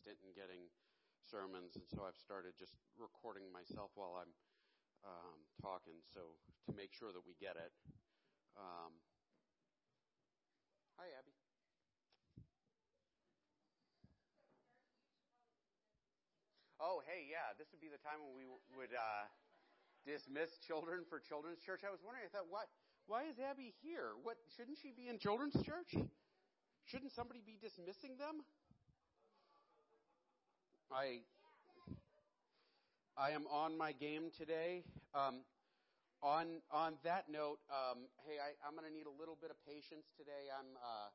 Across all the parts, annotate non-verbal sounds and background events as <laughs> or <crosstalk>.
consistent in getting sermons, and so I've started just recording myself while I'm um, talking, so to make sure that we get it. Um, hi, Abby. Oh, hey, yeah, this would be the time when we would uh, dismiss children for children's church. I was wondering, I thought, what? Why is Abby here? What shouldn't she be in children's church? Shouldn't somebody be dismissing them? I I am on my game today. Um, on on that note, um, hey, I, am going to need a little bit of patience today. I'm uh,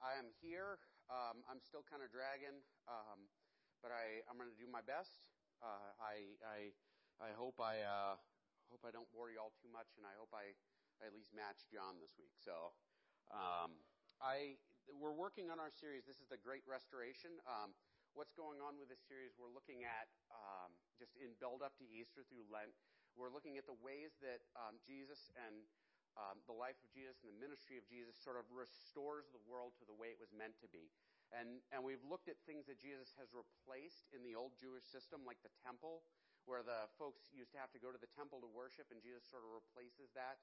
I am here. Um, I'm still kind of dragging. Um, but I, I'm going to do my best. Uh, I, I, I hope I uh, hope I don't bore you all too much, and I hope I, I at least match John this week. So, um, I we're working on our series. This is the Great Restoration. Um, what's going on with this series? We're looking at um, just in build up to Easter through Lent. We're looking at the ways that um, Jesus and um, the life of Jesus and the ministry of Jesus sort of restores the world to the way it was meant to be. And, and we've looked at things that Jesus has replaced in the old Jewish system, like the temple, where the folks used to have to go to the temple to worship, and Jesus sort of replaces that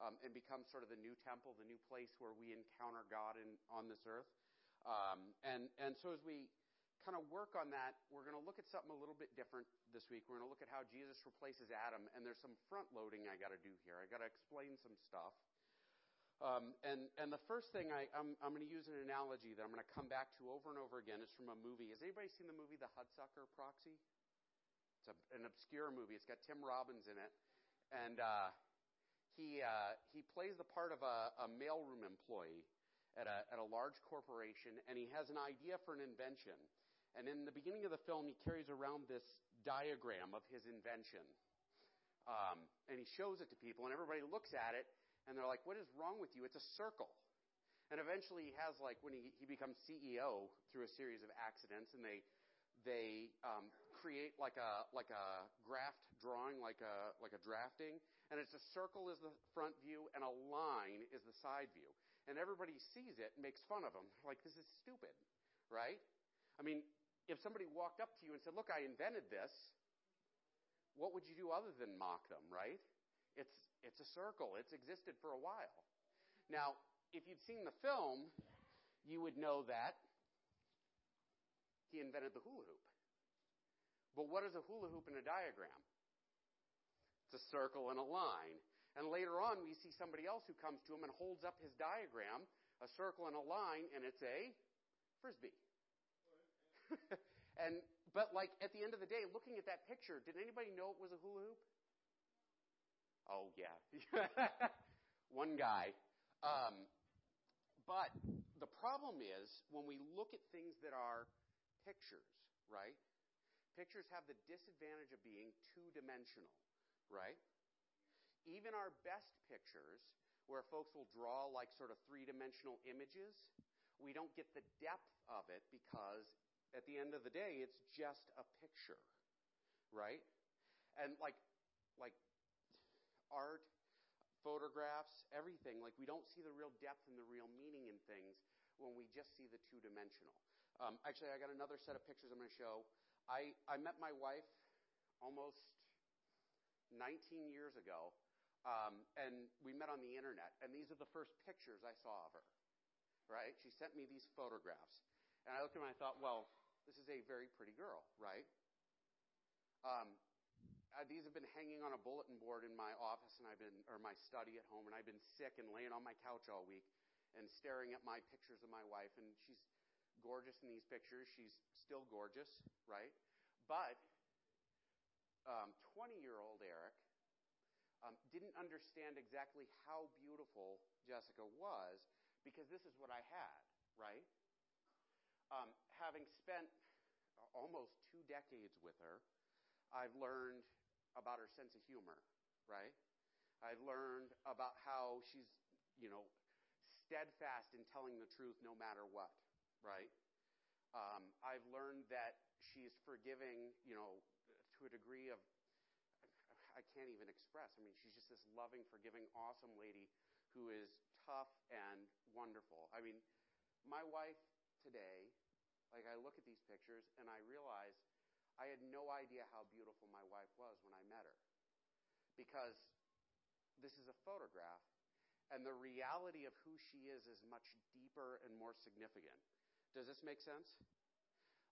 um, and becomes sort of the new temple, the new place where we encounter God in, on this earth. Um, and, and so as we kind of work on that, we're going to look at something a little bit different this week. We're going to look at how Jesus replaces Adam, and there's some front loading I got to do here. I got to explain some stuff. Um, and, and the first thing I, I'm, I'm going to use an analogy that I'm going to come back to over and over again is from a movie. Has anybody seen the movie The Hudsucker Proxy? It's a, an obscure movie. It's got Tim Robbins in it, and uh, he uh, he plays the part of a, a mailroom employee at a at a large corporation, and he has an idea for an invention. And in the beginning of the film, he carries around this diagram of his invention, um, and he shows it to people, and everybody looks at it, and they're like, "What is wrong with you? It's a circle." And eventually, he has like when he he becomes CEO through a series of accidents, and they they um, create like a like a graft drawing, like a like a drafting, and it's a circle is the front view, and a line is the side view, and everybody sees it and makes fun of him, like this is stupid, right? I mean, if somebody walked up to you and said, "Look, I invented this," what would you do other than mock them, right? It's, it's a circle. It's existed for a while. Now, if you'd seen the film, you would know that he invented the hula hoop. But what is a hula hoop in a diagram? It's a circle and a line. And later on, we see somebody else who comes to him and holds up his diagram, a circle and a line, and it's a frisbee. <laughs> and but like at the end of the day, looking at that picture, did anybody know it was a hula hoop? Oh, yeah. <laughs> One guy. Um, but the problem is when we look at things that are pictures, right? Pictures have the disadvantage of being two dimensional, right? Even our best pictures, where folks will draw like sort of three dimensional images, we don't get the depth of it because at the end of the day, it's just a picture, right? And like, like art, photographs, everything. Like we don't see the real depth and the real meaning in things when we just see the two dimensional. Um, actually, I got another set of pictures I'm going to show. I, I met my wife almost 19 years ago, um, and we met on the internet. And these are the first pictures I saw of her. Right? She sent me these photographs, and I looked at them and I thought, well, this is a very pretty girl, right? Um, uh, these have been hanging on a bulletin board in my office and I've been, or my study at home, and I've been sick and laying on my couch all week and staring at my pictures of my wife, and she's gorgeous in these pictures. She's still gorgeous, right? But um, 20 year old Eric um, didn't understand exactly how beautiful Jessica was because this is what I had, right? Um, having spent almost two decades with her, I've learned about her sense of humor, right? I've learned about how she's, you know, steadfast in telling the truth no matter what, right? Um, I've learned that she's forgiving, you know, to a degree of I can't even express. I mean, she's just this loving, forgiving, awesome lady who is tough and wonderful. I mean, my wife today Like I look at these pictures and I realize I had no idea how beautiful my wife was when I met her. Because this is a photograph and the reality of who she is is much deeper and more significant. Does this make sense?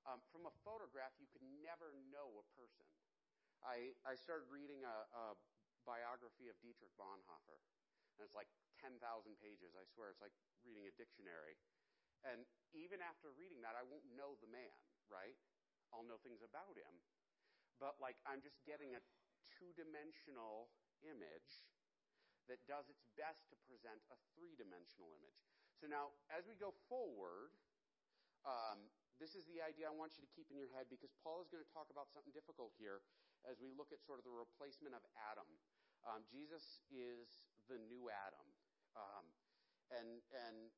Um, from a photograph, you could never know a person. I, I started reading a, a biography of Dietrich Bonhoeffer, and it's like 10,000 pages. I swear, it's like reading a dictionary. And even after reading that, I won't know the man, right? I'll know things about him. But like, I'm just getting a two dimensional image that does its best to present a three dimensional image. So now, as we go forward, um, this is the idea I want you to keep in your head because Paul is going to talk about something difficult here as we look at sort of the replacement of Adam. Um, Jesus is the new Adam. Um, and, and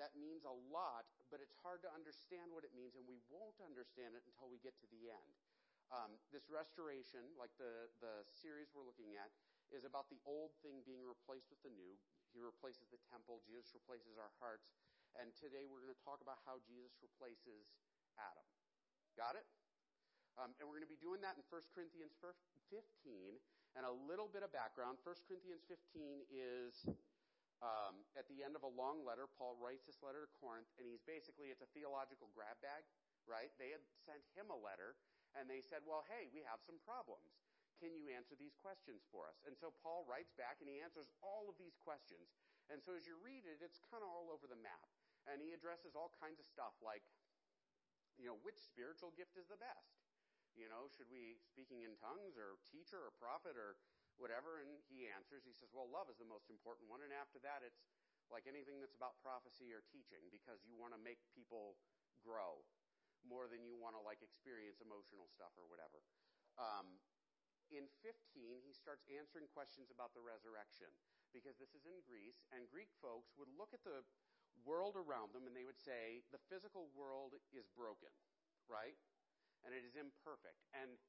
that means a lot, but it's hard to understand what it means, and we won't understand it until we get to the end. Um, this restoration, like the, the series we're looking at, is about the old thing being replaced with the new. He replaces the temple, Jesus replaces our hearts, and today we're going to talk about how Jesus replaces Adam. Got it? Um, and we're going to be doing that in 1 Corinthians 15. And a little bit of background 1 Corinthians 15 is um, at the end of a long letter, Paul writes this letter to Corinth, and he's basically, it's a theological grab bag, right? They had sent him a letter, and they said, well, hey, we have some problems. Can you answer these questions for us? And so Paul writes back, and he answers all of these questions. And so as you read it, it's kind of all over the map. And he addresses all kinds of stuff like, you know, which spiritual gift is the best? You know, should we speaking in tongues or teacher or prophet or whatever? And he answers, he says, well, love is the most important one. And after that, it's like anything that's about prophecy or teaching because you want to make people grow more than you want to like experience emotional stuff or whatever. Um, in 15, he starts answering questions about the resurrection because this is in Greece, and Greek folks would look at the world around them and they would say, the physical world is broken, right? And it is imperfect. And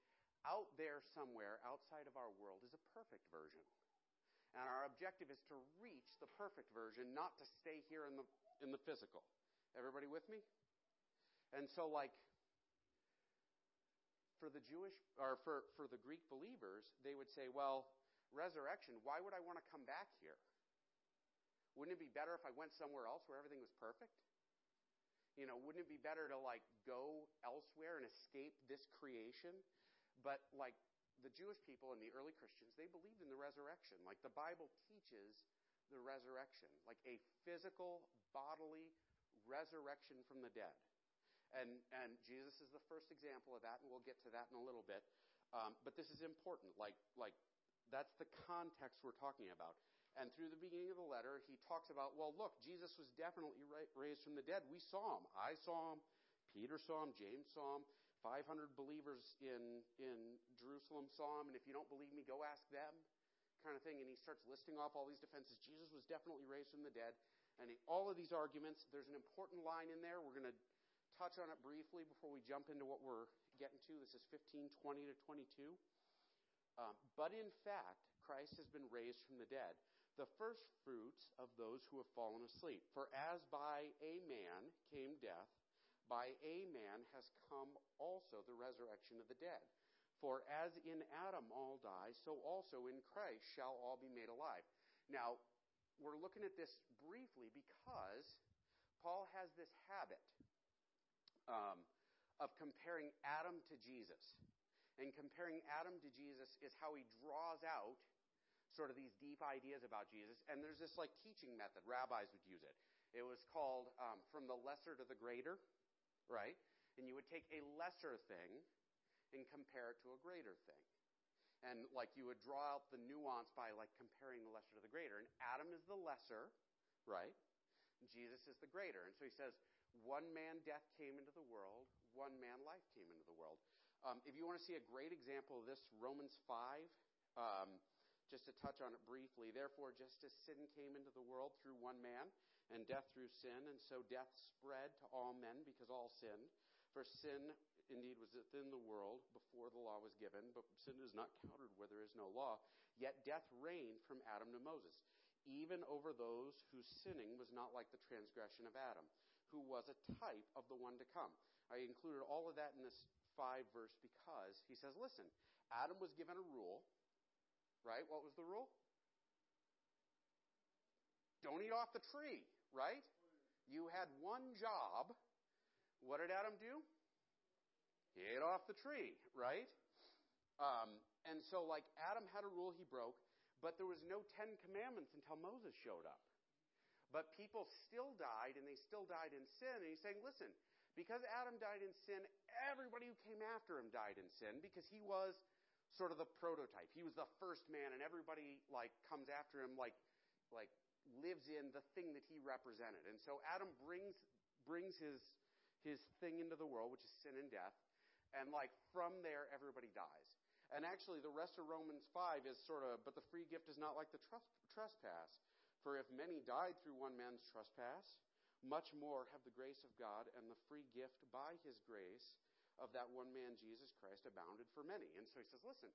out there somewhere outside of our world is a perfect version. And our objective is to reach the perfect version, not to stay here in the, in the physical. Everybody with me? And so, like, for the Jewish, or for, for the Greek believers, they would say, well, resurrection, why would I want to come back here? Wouldn't it be better if I went somewhere else where everything was perfect? You know, wouldn't it be better to like go elsewhere and escape this creation? But like the Jewish people and the early Christians, they believed in the resurrection. Like the Bible teaches the resurrection, like a physical, bodily resurrection from the dead. And, and Jesus is the first example of that, and we'll get to that in a little bit. Um, but this is important. Like, like that's the context we're talking about. And through the beginning of the letter, he talks about, well, look, Jesus was definitely raised from the dead. We saw him. I saw him. Peter saw him. James saw him. 500 believers in, in Jerusalem saw him, and if you don't believe me, go ask them, kind of thing. And he starts listing off all these defenses. Jesus was definitely raised from the dead. And he, all of these arguments, there's an important line in there. We're going to touch on it briefly before we jump into what we're getting to. This is 15, 20 to 22. Um, but in fact, Christ has been raised from the dead, the first fruits of those who have fallen asleep. For as by a man came death, by a man has come also the resurrection of the dead. For as in Adam all die, so also in Christ shall all be made alive. Now, we're looking at this briefly because Paul has this habit um, of comparing Adam to Jesus. And comparing Adam to Jesus is how he draws out sort of these deep ideas about Jesus. And there's this like teaching method, rabbis would use it. It was called um, from the lesser to the greater right? And you would take a lesser thing and compare it to a greater thing. And like you would draw out the nuance by like comparing the lesser to the greater. And Adam is the lesser, right? Jesus is the greater. And so he says, one man death came into the world, one man life came into the world. Um, if you want to see a great example of this, Romans 5, um, just to touch on it briefly. Therefore, just as sin came into the world through one man, and death through sin, and so death spread to all men because all sinned. For sin indeed was within the world before the law was given, but sin is not counted where there is no law. Yet death reigned from Adam to Moses, even over those whose sinning was not like the transgression of Adam, who was a type of the one to come. I included all of that in this five verse because he says, listen, Adam was given a rule, right? What was the rule? Don't eat off the tree, right? You had one job. What did Adam do? He ate off the tree, right? Um, and so, like, Adam had a rule he broke, but there was no Ten Commandments until Moses showed up. But people still died, and they still died in sin. And he's saying, listen, because Adam died in sin, everybody who came after him died in sin because he was sort of the prototype. He was the first man, and everybody like comes after him like like lives in the thing that he represented. And so Adam brings brings his his thing into the world, which is sin and death, and like from there everybody dies. And actually, the rest of Romans 5 is sort of, but the free gift is not like the trespass. For if many died through one man's trespass, much more have the grace of God and the free gift by his grace of that one man, Jesus Christ, abounded for many. And so he says, listen,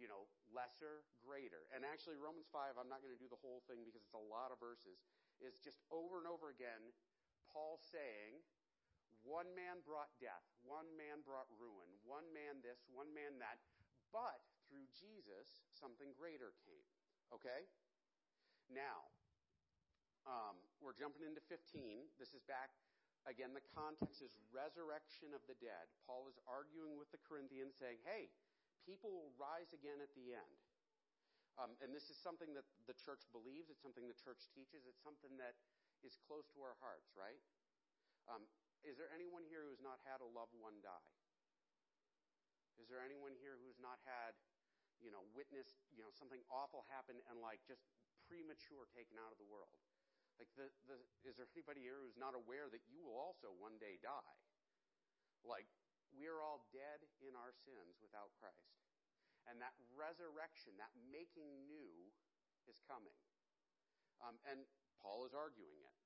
you know, lesser, greater. And actually, Romans 5, I'm not going to do the whole thing because it's a lot of verses, is just over and over again, Paul saying, one man brought death, one man brought ruin, one man this, one man that, but through Jesus, something greater came. Okay? Now, um, we're jumping into 15. This is back, again, the context is resurrection of the dead. Paul is arguing with the Corinthians, saying, hey, people will rise again at the end. Um, and this is something that the church believes, it's something the church teaches, it's something that is close to our hearts, right? Um, is there anyone here who's not had a loved one die? Is there anyone here who's not had, you know, witnessed, you know, something awful happen and like just premature taken out of the world? Like, the, the, is there anybody here who's not aware that you will also one day die? Like, we are all dead in our sins without Christ. And that resurrection, that making new, is coming. Um, and Paul is arguing it.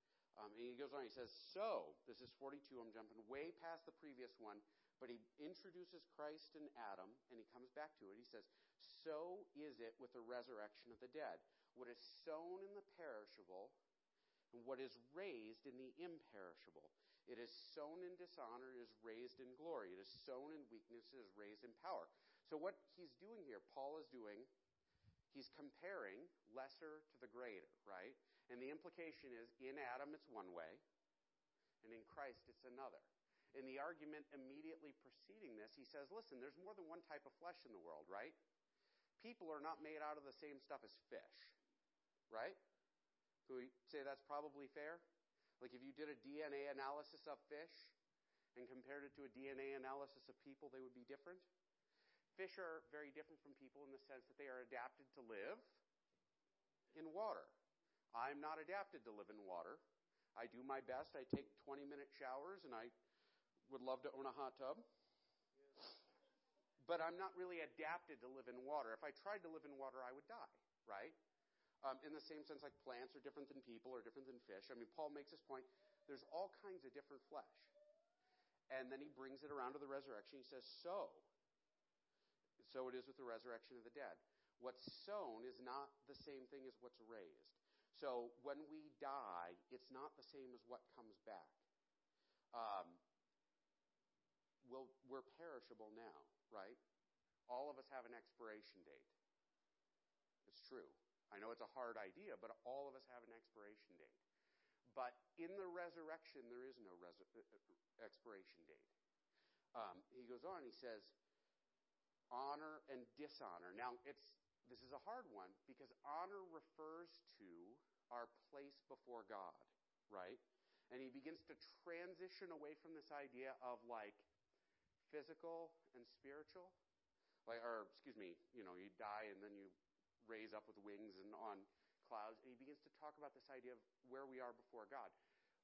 Um, and he goes on, he says, So, this is 42, I'm jumping way past the previous one, but he introduces Christ and Adam, and he comes back to it. He says, So is it with the resurrection of the dead. What is sown in the perishable and what is raised in the imperishable. It is sown in dishonor, is raised in glory. It is sown in weakness, is raised in power. So what he's doing here, Paul is doing, he's comparing lesser to the greater, right? And the implication is in Adam it's one way, and in Christ it's another. In the argument immediately preceding this, he says, listen, there's more than one type of flesh in the world, right? People are not made out of the same stuff as fish, right? Can we say that's probably fair? Like if you did a DNA analysis of fish and compared it to a DNA analysis of people, they would be different. Fish are very different from people in the sense that they are adapted to live in water. I'm not adapted to live in water. I do my best. I take 20 minute showers and I would love to own a hot tub. But I'm not really adapted to live in water. If I tried to live in water, I would die, right? Um, in the same sense, like plants are different than people or different than fish. I mean, Paul makes this point. There's all kinds of different flesh. And then he brings it around to the resurrection. He says, So, so it is with the resurrection of the dead. What's sown is not the same thing as what's raised. So when we die, it's not the same as what comes back. Um, we're perishable now, right? All of us have an expiration date. It's true. I know it's a hard idea, but all of us have an expiration date. But in the resurrection, there is no res- uh, uh, expiration date. Um, he goes on, he says, honor and dishonor. Now, it's, this is a hard one because honor refers to our place before God, right? And he begins to transition away from this idea of like physical and spiritual. Like, or excuse me, you know, you die and then you raise up with wings and on clouds. And he begins to talk about this idea of where we are before God.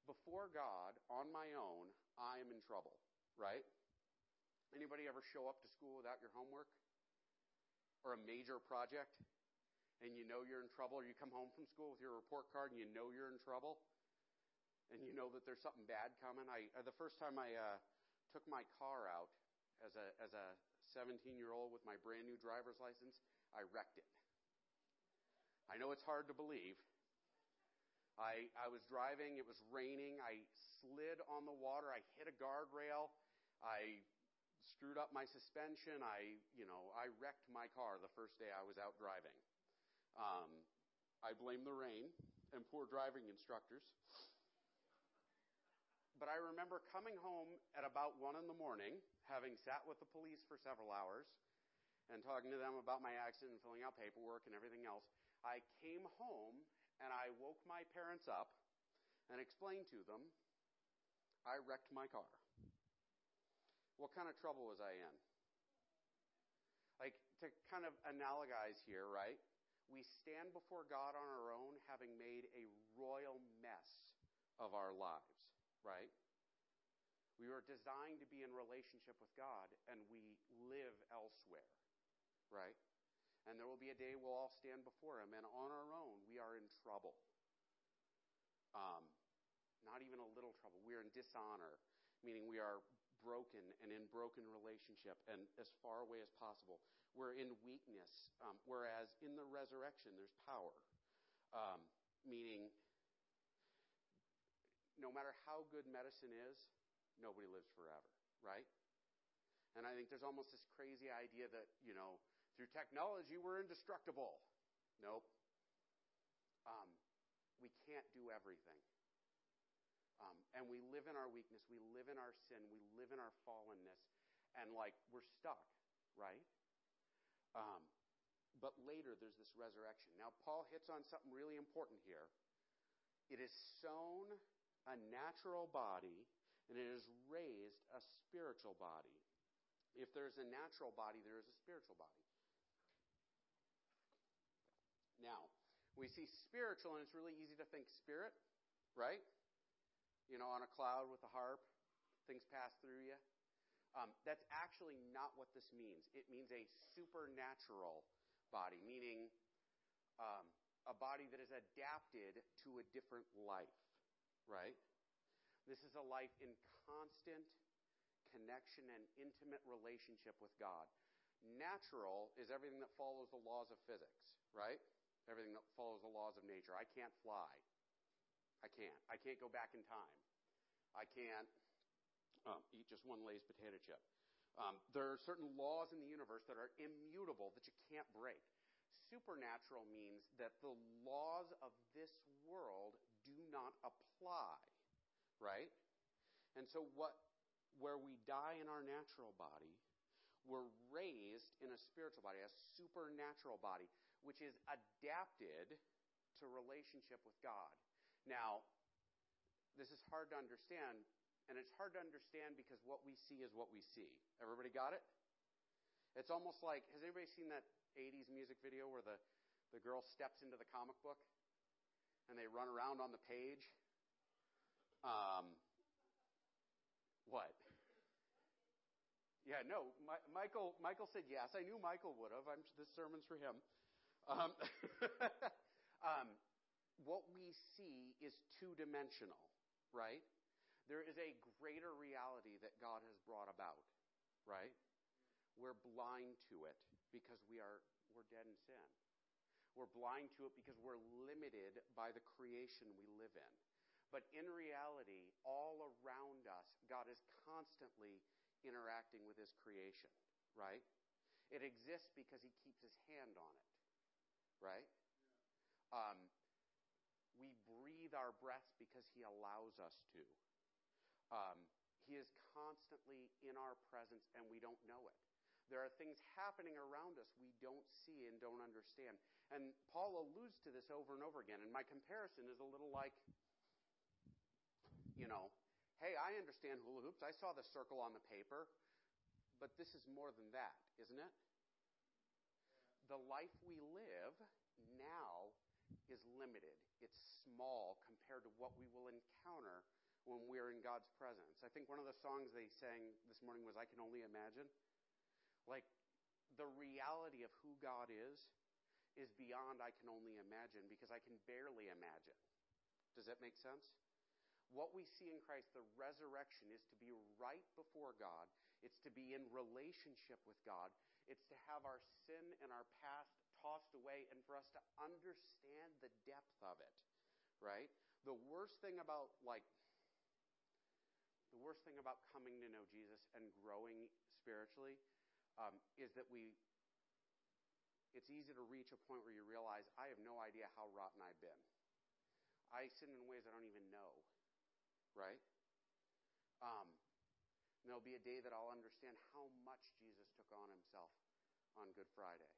Before God, on my own, I am in trouble, right? Anybody ever show up to school without your homework? Or a major project? And you know you're in trouble? Or you come home from school with your report card and you know you're in trouble? And you know that there's something bad coming? I, uh, the first time I uh, took my car out as a, as a 17 year old with my brand new driver's license, I wrecked it. I know it's hard to believe. I, I was driving, it was raining, I slid on the water, I hit a guardrail, I screwed up my suspension. I, you know, I wrecked my car the first day I was out driving. Um, I blame the rain and poor driving instructors. But I remember coming home at about one in the morning, having sat with the police for several hours and talking to them about my accident and filling out paperwork and everything else. I came home and I woke my parents up and explained to them I wrecked my car. What kind of trouble was I in? Like, to kind of analogize here, right? We stand before God on our own, having made a royal mess of our lives, right? We were designed to be in relationship with God, and we live elsewhere, right? And there will be a day we'll all stand before Him, and on our own, we are in trouble. Um, not even a little trouble. We are in dishonor, meaning we are broken and in broken relationship and as far away as possible. We're in weakness, um, whereas in the resurrection, there's power. Um, meaning, no matter how good medicine is, nobody lives forever, right? And I think there's almost this crazy idea that, you know, through technology, we're indestructible. Nope. Um, we can't do everything. Um, and we live in our weakness. We live in our sin. We live in our fallenness. And like, we're stuck, right? Um, but later, there's this resurrection. Now, Paul hits on something really important here. It is sown a natural body, and it is raised a spiritual body. If there's a natural body, there is a spiritual body. Now, we see spiritual, and it's really easy to think spirit, right? you know, on a cloud with a harp, things pass through you. Um, that's actually not what this means. It means a supernatural body, meaning um, a body that is adapted to a different life, right? This is a life in constant connection and intimate relationship with God. Natural is everything that follows the laws of physics, right? Everything that follows the laws of nature. I can't fly. I can't. I can't go back in time. I can't um, eat just one Lay's potato chip. Um, there are certain laws in the universe that are immutable that you can't break. Supernatural means that the laws of this world do not apply, right? And so, what, where we die in our natural body, we're raised in a spiritual body, a supernatural body, which is adapted to relationship with God. Now, this is hard to understand, and it's hard to understand because what we see is what we see. Everybody got it? It's almost like has anybody seen that 80s music video where the, the girl steps into the comic book and they run around on the page? Um, what? Yeah, no. My, Michael. Michael said yes. I knew Michael would have. I'm, this sermon's for him. Um, <laughs> um, what we see is two dimensional, right? There is a greater reality that God has brought about, right? We're blind to it because we are we're dead in sin. We're blind to it because we're limited by the creation we live in. But in reality, all around us, God is constantly interacting with his creation, right? It exists because he keeps his hand on it, right? Um, we breathe our breaths because He allows us to. Um, he is constantly in our presence and we don't know it. There are things happening around us we don't see and don't understand. And Paul alludes to this over and over again. And my comparison is a little like, you know, hey, I understand hula hoops. I saw the circle on the paper. But this is more than that, isn't it? The life we live now is limited. It's small compared to what we will encounter when we're in God's presence. I think one of the songs they sang this morning was I Can Only Imagine. Like, the reality of who God is is beyond I can only imagine because I can barely imagine. Does that make sense? What we see in Christ, the resurrection, is to be right before God. It's to be in relationship with God. It's to have our sin and our past tossed away and for us to understand the depth of it, right? The worst thing about, like, the worst thing about coming to know Jesus and growing spiritually um, is that we. It's easy to reach a point where you realize I have no idea how rotten I've been. I sin in ways I don't even know, right? Um, there'll be a day that I'll understand how much Jesus took on himself on Good Friday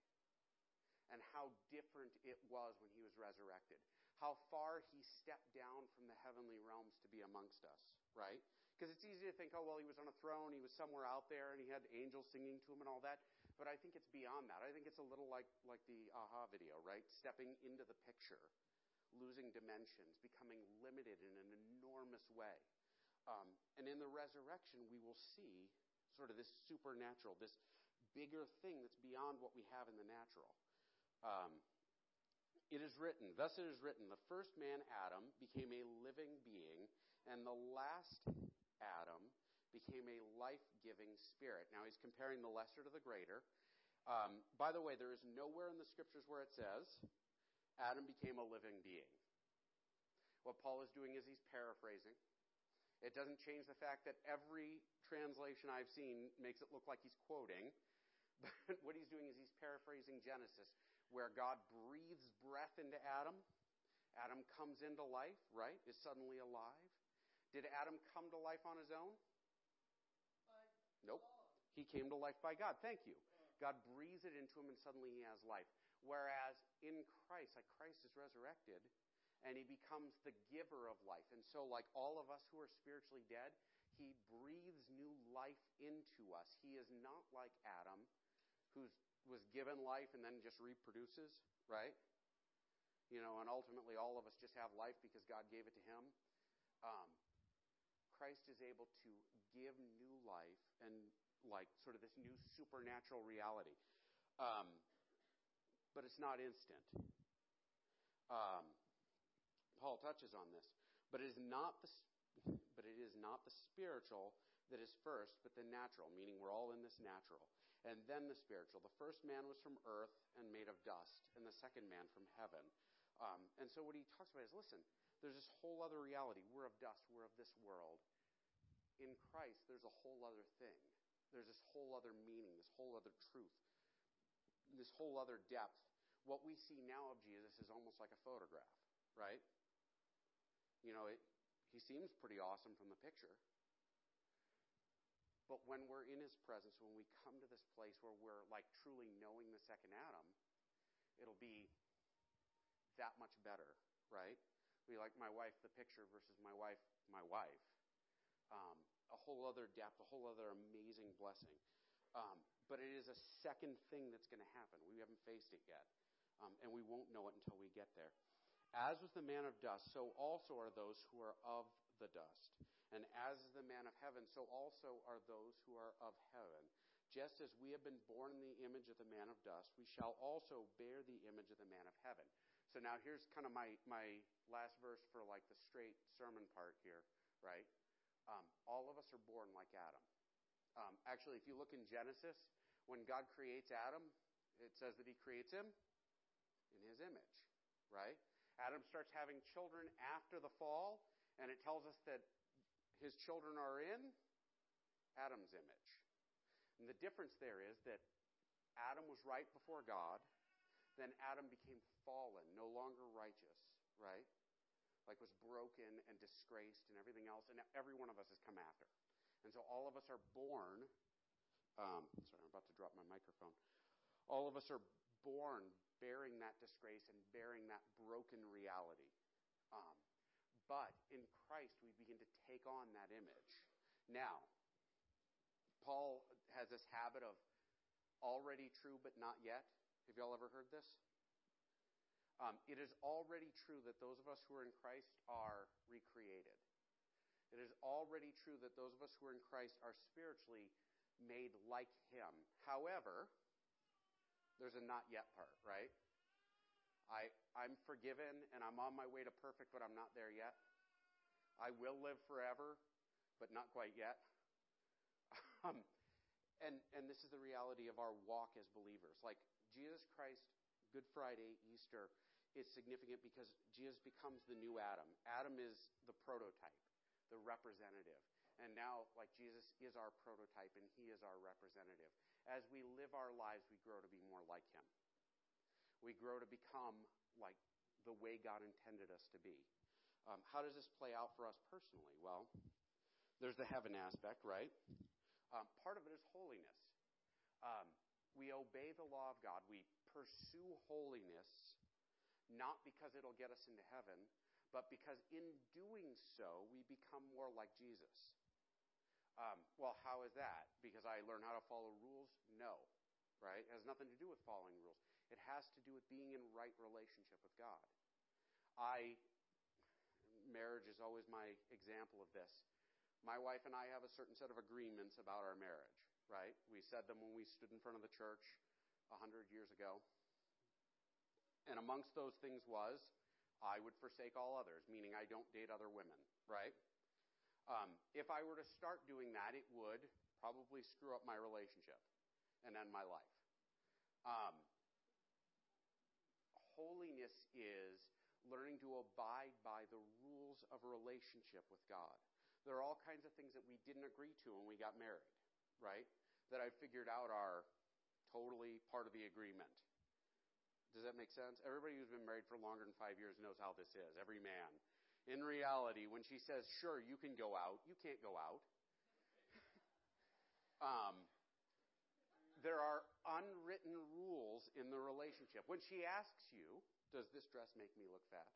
and how different it was when he was resurrected. How far he stepped down from the heavenly realms to be amongst us, right? Because it's easy to think, oh, well, he was on a throne, he was somewhere out there, and he had angels singing to him and all that. But I think it's beyond that. I think it's a little like, like the a-ha video, right? Stepping into the picture, losing dimensions, becoming limited in an enormous way. Um, and in the resurrection, we will see sort of this supernatural, this bigger thing that's beyond what we have in the natural. Um, it is written, thus it is written, the first man, Adam, became a living being, and the last Adam became a life giving spirit. Now he's comparing the lesser to the greater. Um, by the way, there is nowhere in the scriptures where it says Adam became a living being. What Paul is doing is he's paraphrasing. It doesn't change the fact that every translation I've seen makes it look like he's quoting. <laughs> But what he's doing is he's paraphrasing Genesis, where God breathes breath into Adam. Adam comes into life, right? Is suddenly alive. Did Adam come to life on his own? Nope. He came to life by God. Thank you. God breathes it into him and suddenly he has life. Whereas in Christ, like Christ is resurrected and he becomes the giver of life. And so, like all of us who are spiritually dead, he breathes new life into us. He is not like Adam, who was given life and then just reproduces, right? You know, and ultimately all of us just have life because God gave it to him. Um, Christ is able to give new life and like sort of this new supernatural reality. Um, but it's not instant. Um, Paul touches on this, but it is not the <laughs> but it is not the spiritual that is first, but the natural, meaning we're all in this natural, and then the spiritual. The first man was from earth and made of dust, and the second man from heaven. Um, and so what he talks about is, listen, there's this whole other reality. We're of dust. We're of this world in Christ, there's a whole other thing. There's this whole other meaning, this whole other truth, this whole other depth. What we see now of Jesus is almost like a photograph, right? You know, it, he seems pretty awesome from the picture. But when we're in his presence, when we come to this place where we're like truly knowing the second Adam, it'll be that much better, right? Be like my wife, the picture versus my wife, my wife um, a whole other depth, a whole other amazing blessing. Um, but it is a second thing that's going to happen. We haven't faced it yet, um, and we won't know it until we get there. As was the man of dust, so also are those who are of the dust. And as is the man of heaven, so also are those who are of heaven. Just as we have been born in the image of the man of dust, we shall also bear the image of the man of heaven. So now here's kind of my, my last verse for like the straight sermon part here, right? Um, all of us are born like Adam. Um, actually, if you look in Genesis, when God creates Adam, it says that he creates him in his image, right? Adam starts having children after the fall, and it tells us that his children are in Adam's image. And the difference there is that Adam was right before God, then Adam became fallen, no longer righteous, right? like was broken and disgraced and everything else, and every one of us has come after. And so all of us are born. Um, sorry, I'm about to drop my microphone. All of us are born bearing that disgrace and bearing that broken reality. Um, but in Christ, we begin to take on that image. Now, Paul has this habit of already true but not yet. Have y'all ever heard this? Um, it is already true that those of us who are in Christ are recreated. It is already true that those of us who are in Christ are spiritually made like Him. However, there's a not yet part, right? I, I'm forgiven and I'm on my way to perfect, but I'm not there yet. I will live forever, but not quite yet. <laughs> Um, and, and this is the reality of our walk as believers. Like Jesus Christ, Good Friday, Easter, is significant because Jesus becomes the new Adam. Adam is the prototype, the representative. And now, like Jesus is our prototype and he is our representative. As we live our lives, we grow to be more like him. We grow to become like the way God intended us to be. Um, how does this play out for us personally? Well, there's the heaven aspect, right? Um, part of it is holiness. Um, we obey the law of God. We pursue holiness, not because it'll get us into heaven, but because in doing so, we become more like Jesus. Um, well, how is that? Because I learn how to follow rules? No, right? It has nothing to do with following rules. It has to do with being in right relationship with God. I, marriage is always my example of this. My wife and I have a certain set of agreements about our marriage, right? We said them when we stood in front of the church a hundred years ago. And amongst those things was, I would forsake all others, meaning I don't date other women, right? Um, if I were to start doing that, it would probably screw up my relationship and end my life. Um, holiness is learning to abide by the rules of a relationship with God. There are all kinds of things that we didn't agree to when we got married, right? That I figured out are totally part of the agreement. Does that make sense? Everybody who's been married for longer than five years knows how this is. Every man in reality, when she says, sure, you can go out, you can't go out. <laughs> um, there are unwritten rules in the relationship. When she asks you, does this dress make me look fat?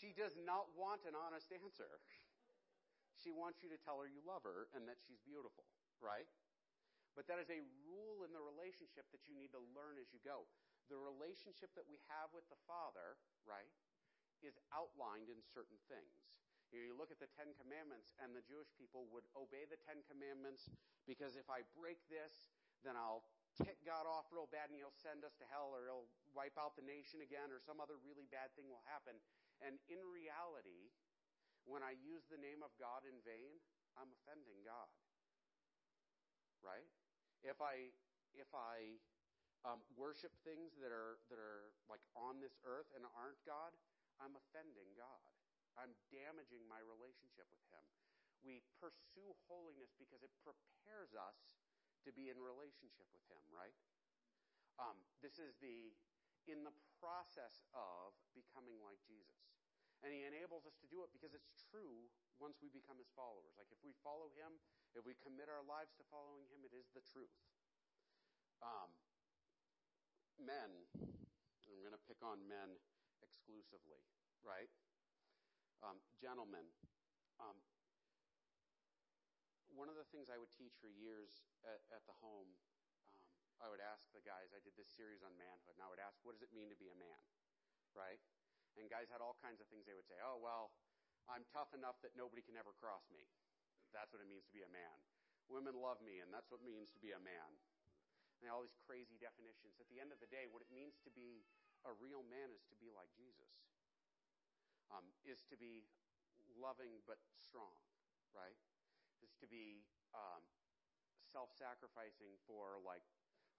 She does not want an honest answer. <laughs> She wants you to tell her you love her and that she's beautiful, right? But that is a rule in the relationship that you need to learn as you go. The relationship that we have with the Father, right, is outlined in certain things. You, look at the Ten Commandments, and the Jewish people would obey the Ten Commandments because if I break this, then I'll tick God off real bad and he'll send us to hell or he'll wipe out the nation again or some other really bad thing will happen. And in reality, when I use the name of God in vain, I'm offending God. Right? If I if I um, worship things that are that are like on this earth and aren't God, I'm offending God. I'm damaging my relationship with Him. We pursue holiness because it prepares us to be in relationship with Him, right? Um, this is the in the process of becoming like Jesus. And He enables us to do it because it's true once we become His followers. Like if we follow Him, if we commit our lives to following Him, it is the truth. Um, men, I'm going to pick on men exclusively, right? Um, gentlemen, um, one of the things I would teach for years at, at the home, um, I would ask the guys, I did this series on manhood, and I would ask, what does it mean to be a man? Right? And guys had all kinds of things they would say. Oh, well, I'm tough enough that nobody can ever cross me. That's what it means to be a man. Women love me, and that's what it means to be a man. And all these crazy definitions. At the end of the day, what it means to be a real man is to be like Jesus, um, is to be loving but strong, right? Is to be um, self-sacrificing for like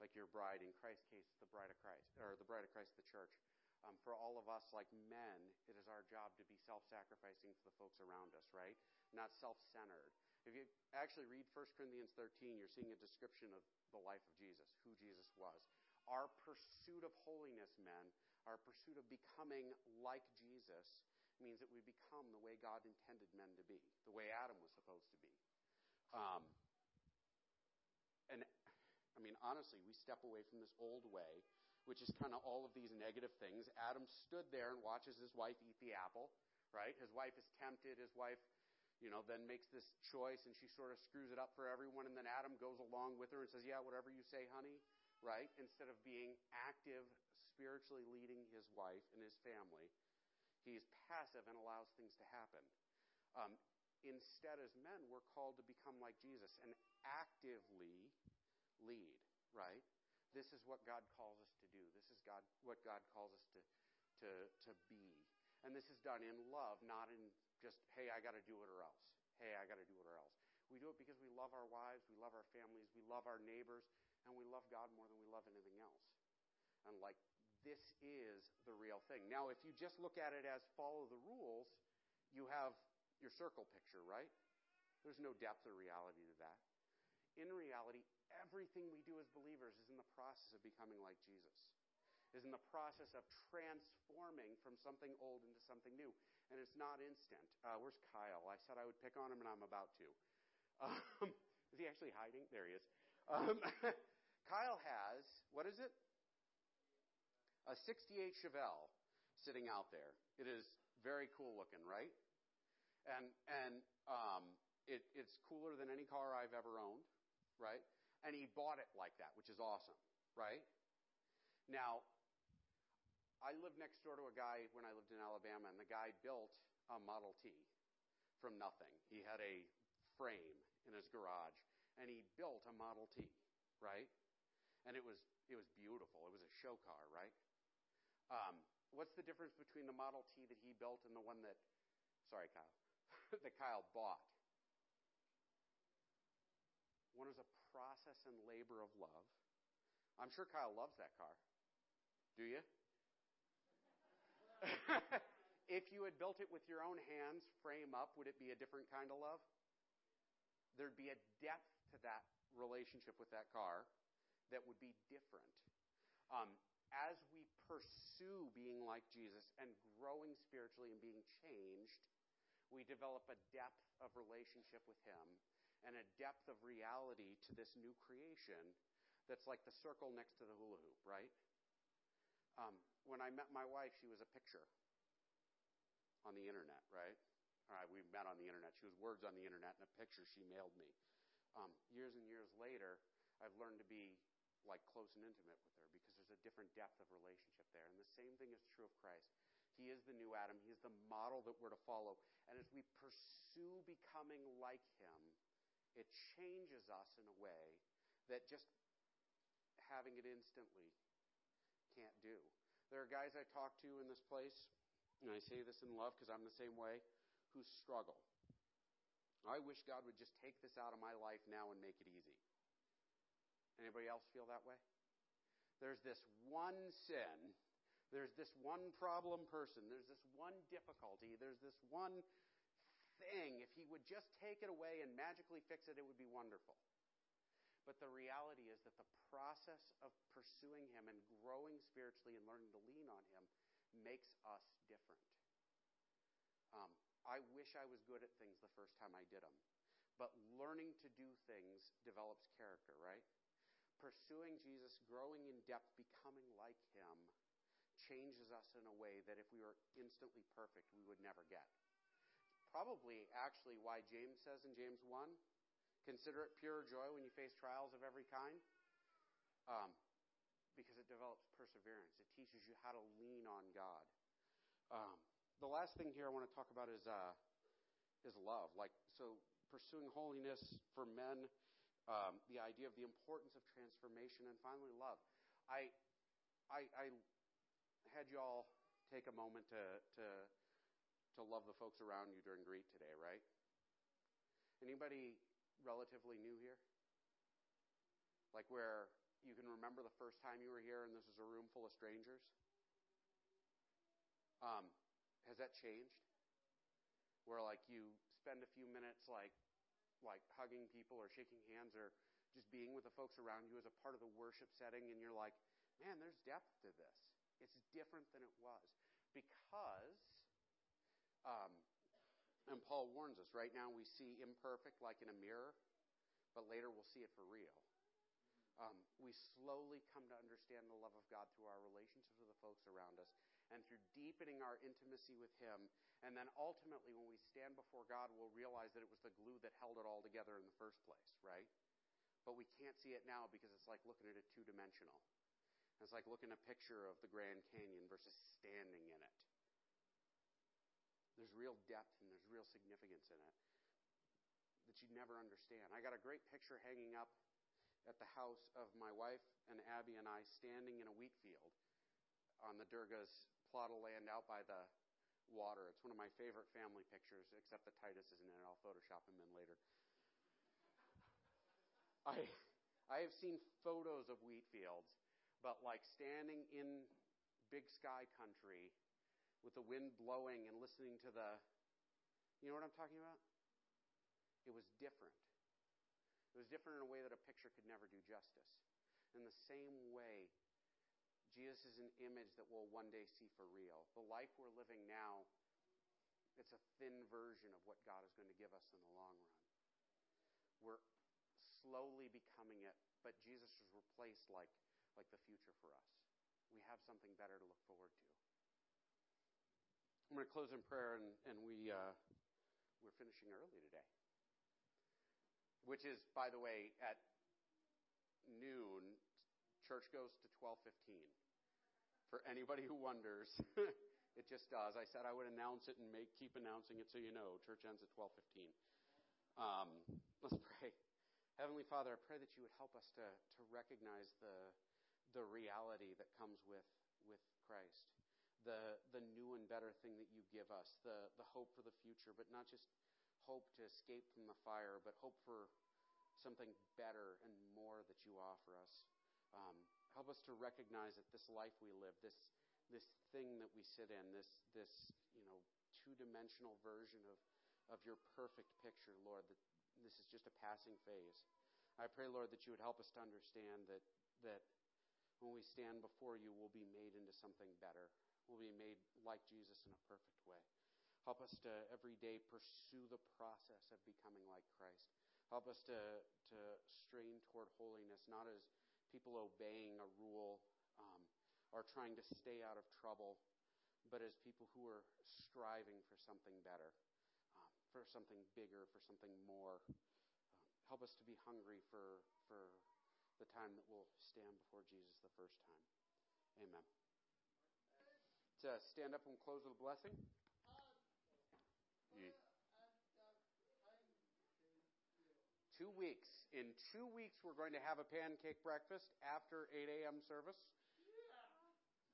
like your bride in Christ's case, the bride of Christ or the bride of Christ, the church. Um, for all of us, like men, it is our job to be self-sacrificing for the folks around us, right? Not self-centered. If you actually read 1 Corinthians 13, you're seeing a description of the life of Jesus, who Jesus was. Our pursuit of holiness, men, our pursuit of becoming like Jesus, means that we become the way God intended men to be, the way Adam was supposed to be. Um, and I mean, honestly, we step away from this old way, which is kind of all of these negative things. Adam stood there and watches his wife eat the apple, right? His wife is tempted. His wife, you know, then makes this choice and she sort of screws it up for everyone. And then Adam goes along with her and says, Yeah, whatever you say, honey right? Instead of being active, spiritually leading his wife and his family, he's passive and allows things to happen. Um, instead, as men, we're called to become like Jesus and actively lead, right? This is what God calls us to do. This is God, what God calls us to, to, to be. And this is done in love, not in just, hey, I got to do it or else. Hey, I got to do it or else. We do it because we love our wives, we love our families, we love our neighbors, and we love God more than we love anything else. And like, this is the real thing. Now, if you just look at it as follow the rules, you have your circle picture, right? There's no depth or reality to that. In reality, everything we do as believers is in the process of becoming like Jesus, is in the process of transforming from something old into something new. And it's not instant. Uh, where's Kyle? I said I would pick on him, and I'm about to. Um, <laughs> is he actually hiding? There he is. Um, <laughs> Kyle has, what is it? A 68 Chevelle sitting out there. It is very cool looking, right? And, and um, it, it's cooler than any car I've ever owned, right? And he bought it like that, which is awesome, right? Now, I lived next door to a guy when I lived in Alabama, and the guy built a Model T from nothing. He had a frame in his garage, and he built a Model T, right? And it was it was beautiful. It was a show car, right? Um, what's the difference between the Model T that he built and the one that, sorry, Kyle, <laughs> that Kyle bought? One is a process and labor of love. I'm sure Kyle loves that car. Do you? <laughs> if you had built it with your own hands, frame up, would it be a different kind of love? There'd be a depth to that relationship with that car that would be different. Um, as we pursue being like Jesus and growing spiritually and being changed, we develop a depth of relationship with Him and a depth of reality to this new creation that's like the circle next to the hula hoop, right? Um, when I met my wife, she was a picture on the internet, right? All right, we met on the internet. She was words on the internet and a picture she mailed me. Um, years and years later, I've learned to be like close and intimate with her because there's a different depth of relationship there. And the same thing is true of Christ. He is the new Adam. He is the model that we're to follow. And as we pursue becoming like him, it changes us in a way that just having it instantly can't do. There are guys I talk to in this place, and I say this in love because I'm the same way, who struggle. I wish God would just take this out of my life now and make it easy. Anybody else feel that way? There's this one sin. There's this one problem person. There's this one difficulty. There's this one thing. If he would just take it away and magically fix it, it would be wonderful. But the reality is that the process of pursuing him and growing spiritually and learning to lean on him makes us different. Um, I wish I was good at things the first time I did them. But learning to do things develops character, right? Pursuing Jesus, growing in depth, becoming like Him, changes us in a way that if we were instantly perfect, we would never get. Probably actually why James says in James 1 consider it pure joy when you face trials of every kind. Um, because it develops perseverance. It teaches you how to lean on God. Um, the last thing here I want to talk about is uh, is love. Like so, pursuing holiness for men um, the idea of the importance of transformation, and finally, love. I, I, I had y'all take a moment to, to, to love the folks around you during greet today, right? Anybody relatively new here? Like where you can remember the first time you were here and this is a room full of strangers? Um, has that changed? Where like you spend a few minutes like like hugging people or shaking hands or just being with the folks around you as a part of the worship setting, and you're like, man, there's depth to this. It's different than it was. Because, um, and Paul warns us, right now we see imperfect like in a mirror, but later we'll see it for real. Um, we slowly come to understand the love of God through our relationships with the folks around us and through deepening our intimacy with Him. And then ultimately, when we stand before God, we'll realize that it was the glue that held it all together in the first place, right? But we can't see it now because it's like looking at it two dimensional. It's like looking at a picture of the Grand Canyon versus standing in it. There's real depth and there's real significance in it that you'd never understand. I got a great picture hanging up at the house of my wife and Abby and I standing in a wheat field on the Durga's plot of land out by the water. It's one of my favorite family pictures, except that Titus isn't in it. I'll Photoshop him in later. I I have seen photos of wheat fields, but like standing in big sky country with the wind blowing and listening to the You know what I'm talking about? It was different. It was different in a way that a picture could never do justice. In the same way, Jesus is an image that we'll one day see for real. The life we're living now, it's a thin version of what God is going to give us in the long run. We're slowly becoming it, but Jesus is replaced like, like the future for us. We have something better to look forward to. I'm going to close in prayer, and, and we, uh, we're finishing early today which is, by the way, at noon. Church goes to 12:15. For anybody who wonders, <laughs> it just does. I said I would announce it and make keep announcing it so you know. Church ends at 12:15. Um, let's <laughs> pray. Heavenly Father, I pray that you would help us to to recognize the the reality that comes with with Christ, the the new and better thing that you give us, the the hope for the future, but not just hope to escape from the fire, but hope for something better and more that you offer us. Um, help us to recognize that this life we live, this this thing that we sit in, this this you know two dimensional version of of your perfect picture, Lord, that this is just a passing phase. I pray, Lord, that you would help us to understand that that when we stand before you, we'll be made into something better. We'll be made like Jesus in a perfect way. Help us to every day pursue the process of becoming like Christ. Help us to, to strain toward holiness, not as people obeying a rule um, or trying to stay out of trouble, but as people who are striving for something better, um, for something bigger, for something more. Um, help us to be hungry for, for the time that we'll stand before Jesus the first time. Amen. To stand up and close with a blessing. Two weeks. In two weeks, we're going to have a pancake breakfast after 8 a.m. service.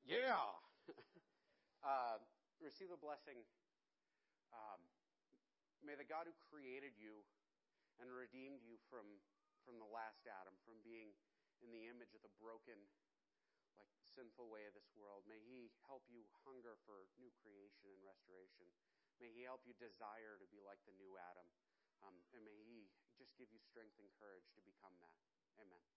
Yeah. Yeah. <laughs> uh, receive a blessing. Um, may the God who created you and redeemed you from from the last Adam, from being in the image of the broken, like sinful way of this world, may He help you hunger for new creation and restoration. May He help you desire to be like the new Adam. Um, and may He just give you strength and courage to become that. Amen.